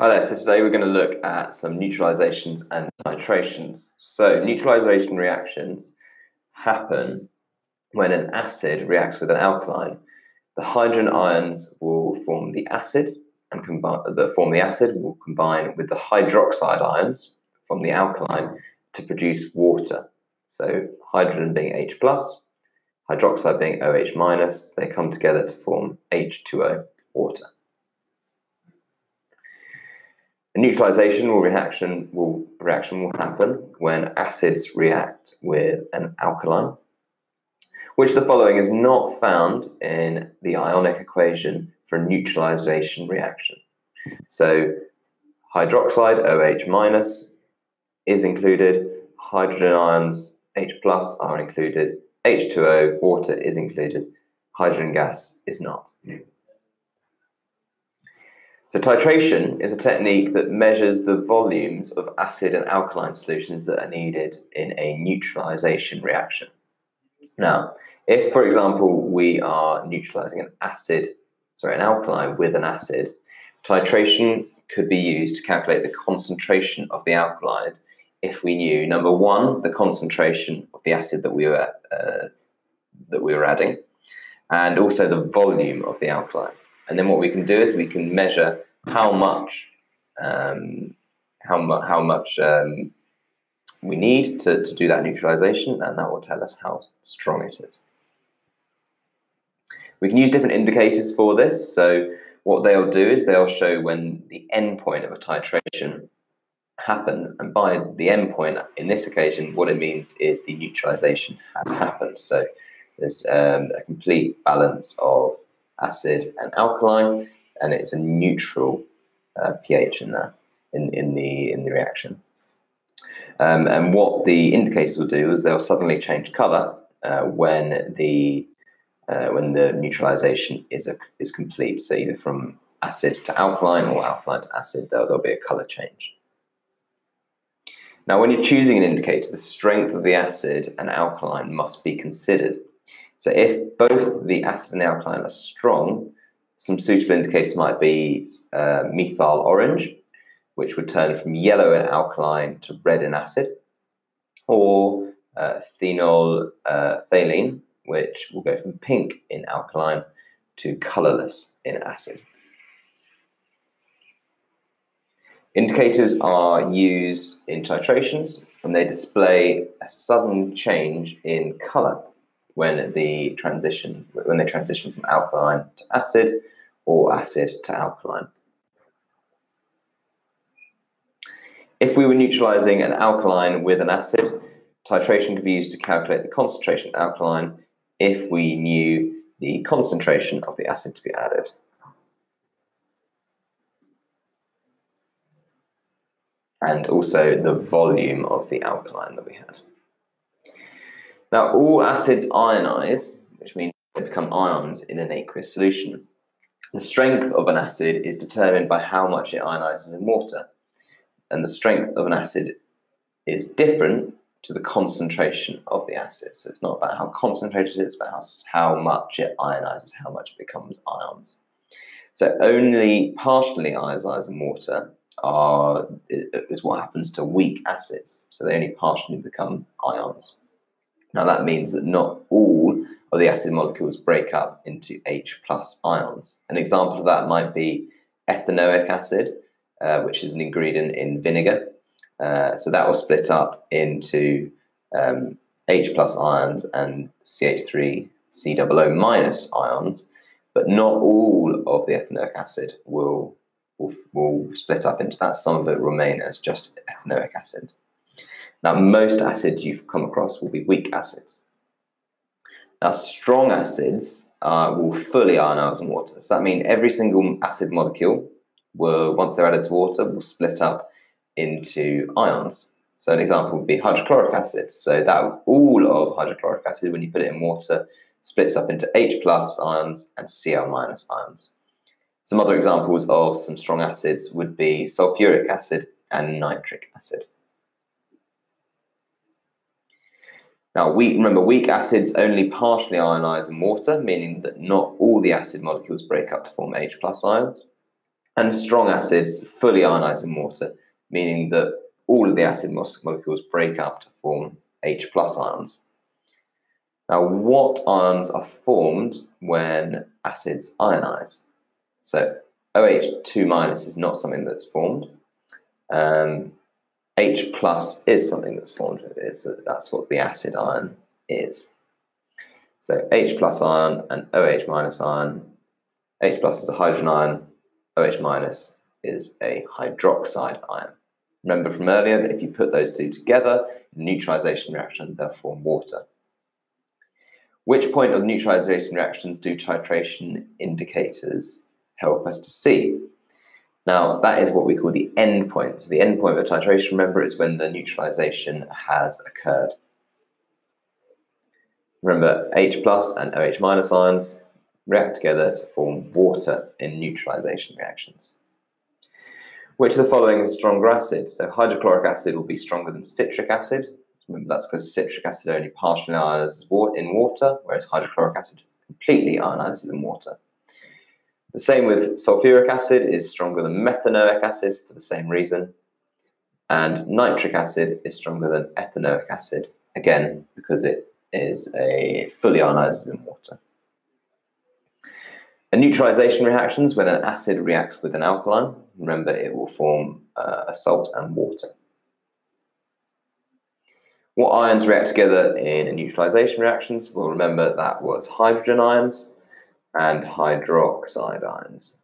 Hi there, so today we're going to look at some neutralizations and titrations. So neutralization reactions happen when an acid reacts with an alkaline. The hydrogen ions will form the acid and combine form the acid will combine with the hydroxide ions from the alkaline to produce water. So hydrogen being H plus, hydroxide being OH minus, they come together to form H2O, water. A neutralization will reaction will reaction will happen when acids react with an alkaline, which the following is not found in the ionic equation for a neutralization reaction. So hydroxide OH minus is included, hydrogen ions H plus are included, H2O water is included, hydrogen gas is not. So titration is a technique that measures the volumes of acid and alkaline solutions that are needed in a neutralization reaction. Now, if, for example, we are neutralizing an acid, sorry, an alkaline with an acid, titration could be used to calculate the concentration of the alkaline if we knew number one the concentration of the acid that we were uh, that we were adding, and also the volume of the alkaline. And then what we can do is we can measure how much um, how, mu- how much um, we need to, to do that neutralization, and that will tell us how strong it is. We can use different indicators for this. So what they'll do is they'll show when the endpoint of a titration happens, and by the endpoint in this occasion, what it means is the neutralization has happened. So there's um, a complete balance of acid and alkaline, and it's a neutral uh, pH in there in, in the in the reaction. Um, and what the indicators will do is they'll suddenly change color uh, when the uh, when the neutralization is a, is complete. So either from acid to alkaline or alkaline to acid, there'll, there'll be a color change. Now, when you're choosing an indicator, the strength of the acid and alkaline must be considered. So if both the acid and alkaline are strong, some suitable indicators might be uh, methyl orange, which would turn from yellow in alkaline to red in acid, or uh, phenol uh, which will go from pink in alkaline to colorless in acid. Indicators are used in titrations and they display a sudden change in color when the transition when they transition from alkaline to acid or acid to alkaline. If we were neutralizing an alkaline with an acid, titration could be used to calculate the concentration of alkaline if we knew the concentration of the acid to be added. And also the volume of the alkaline that we had. Now, all acids ionize, which means they become ions in an aqueous solution. The strength of an acid is determined by how much it ionizes in water, and the strength of an acid is different to the concentration of the acid. So it's not about how concentrated it is, but how, how much it ionizes, how much it becomes ions. So only partially ionizing water are, is what happens to weak acids. So they only partially become ions. Now that means that not all of the acid molecules break up into H plus ions. An example of that might be ethanoic acid, uh, which is an ingredient in vinegar. Uh, so that will split up into um, H plus ions and CH3 COO minus ions, but not all of the ethanoic acid will, will, will split up into that. Some of it remain as just ethanoic acid. Now, most acids you've come across will be weak acids. Now, strong acids uh, will fully ionize in water. So that means every single acid molecule will, once they're added to water, will split up into ions. So an example would be hydrochloric acid. So that all of hydrochloric acid, when you put it in water, splits up into H plus ions and Cl minus ions. Some other examples of some strong acids would be sulfuric acid and nitric acid. Now, weak, remember, weak acids only partially ionize in water, meaning that not all the acid molecules break up to form H plus ions. And strong acids fully ionize in water, meaning that all of the acid molecules break up to form H plus ions. Now, what ions are formed when acids ionize? So OH2 minus is not something that's formed. Um, H plus is something that's formed. It's a, that's what the acid ion is. So H plus ion and OH minus ion. H plus is a hydrogen ion. OH minus is a hydroxide ion. Remember from earlier that if you put those two together neutralization reaction, they'll form water. Which point of neutralization reaction do titration indicators help us to see? Now, that is what we call the end point. So the end point of titration, remember, is when the neutralization has occurred. Remember, H plus and OH minus ions react together to form water in neutralization reactions. Which of the following is a stronger acid? So hydrochloric acid will be stronger than citric acid. Remember, that's because citric acid only partially ionizes in water, whereas hydrochloric acid completely ionizes in water. The same with sulfuric acid is stronger than methanoic acid for the same reason. And nitric acid is stronger than ethanoic acid, again, because it is a fully ionizes in water. A neutralization reactions when an acid reacts with an alkaline, remember it will form uh, a salt and water. What ions react together in a neutralization reactions? Well, remember that was hydrogen ions and hydroxide ions.